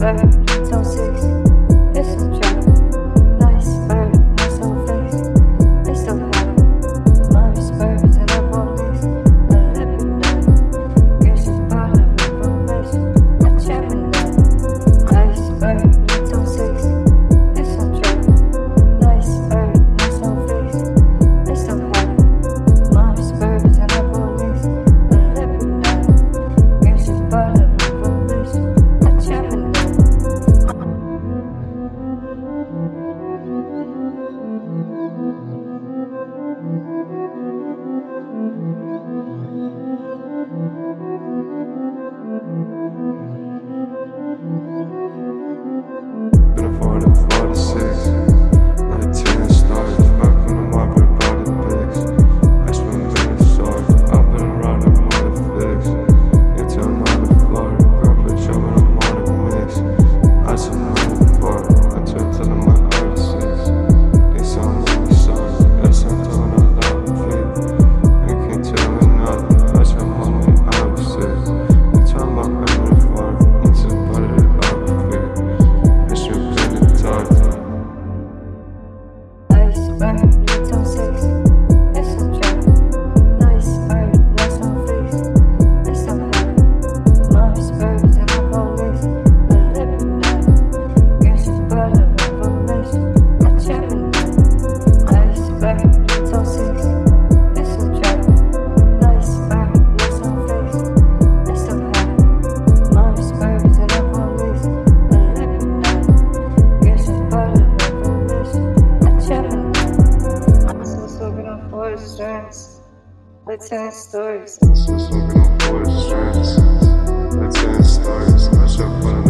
bird, don't six. stress. Let's end stories. So, so, so, so, so, so, so, so,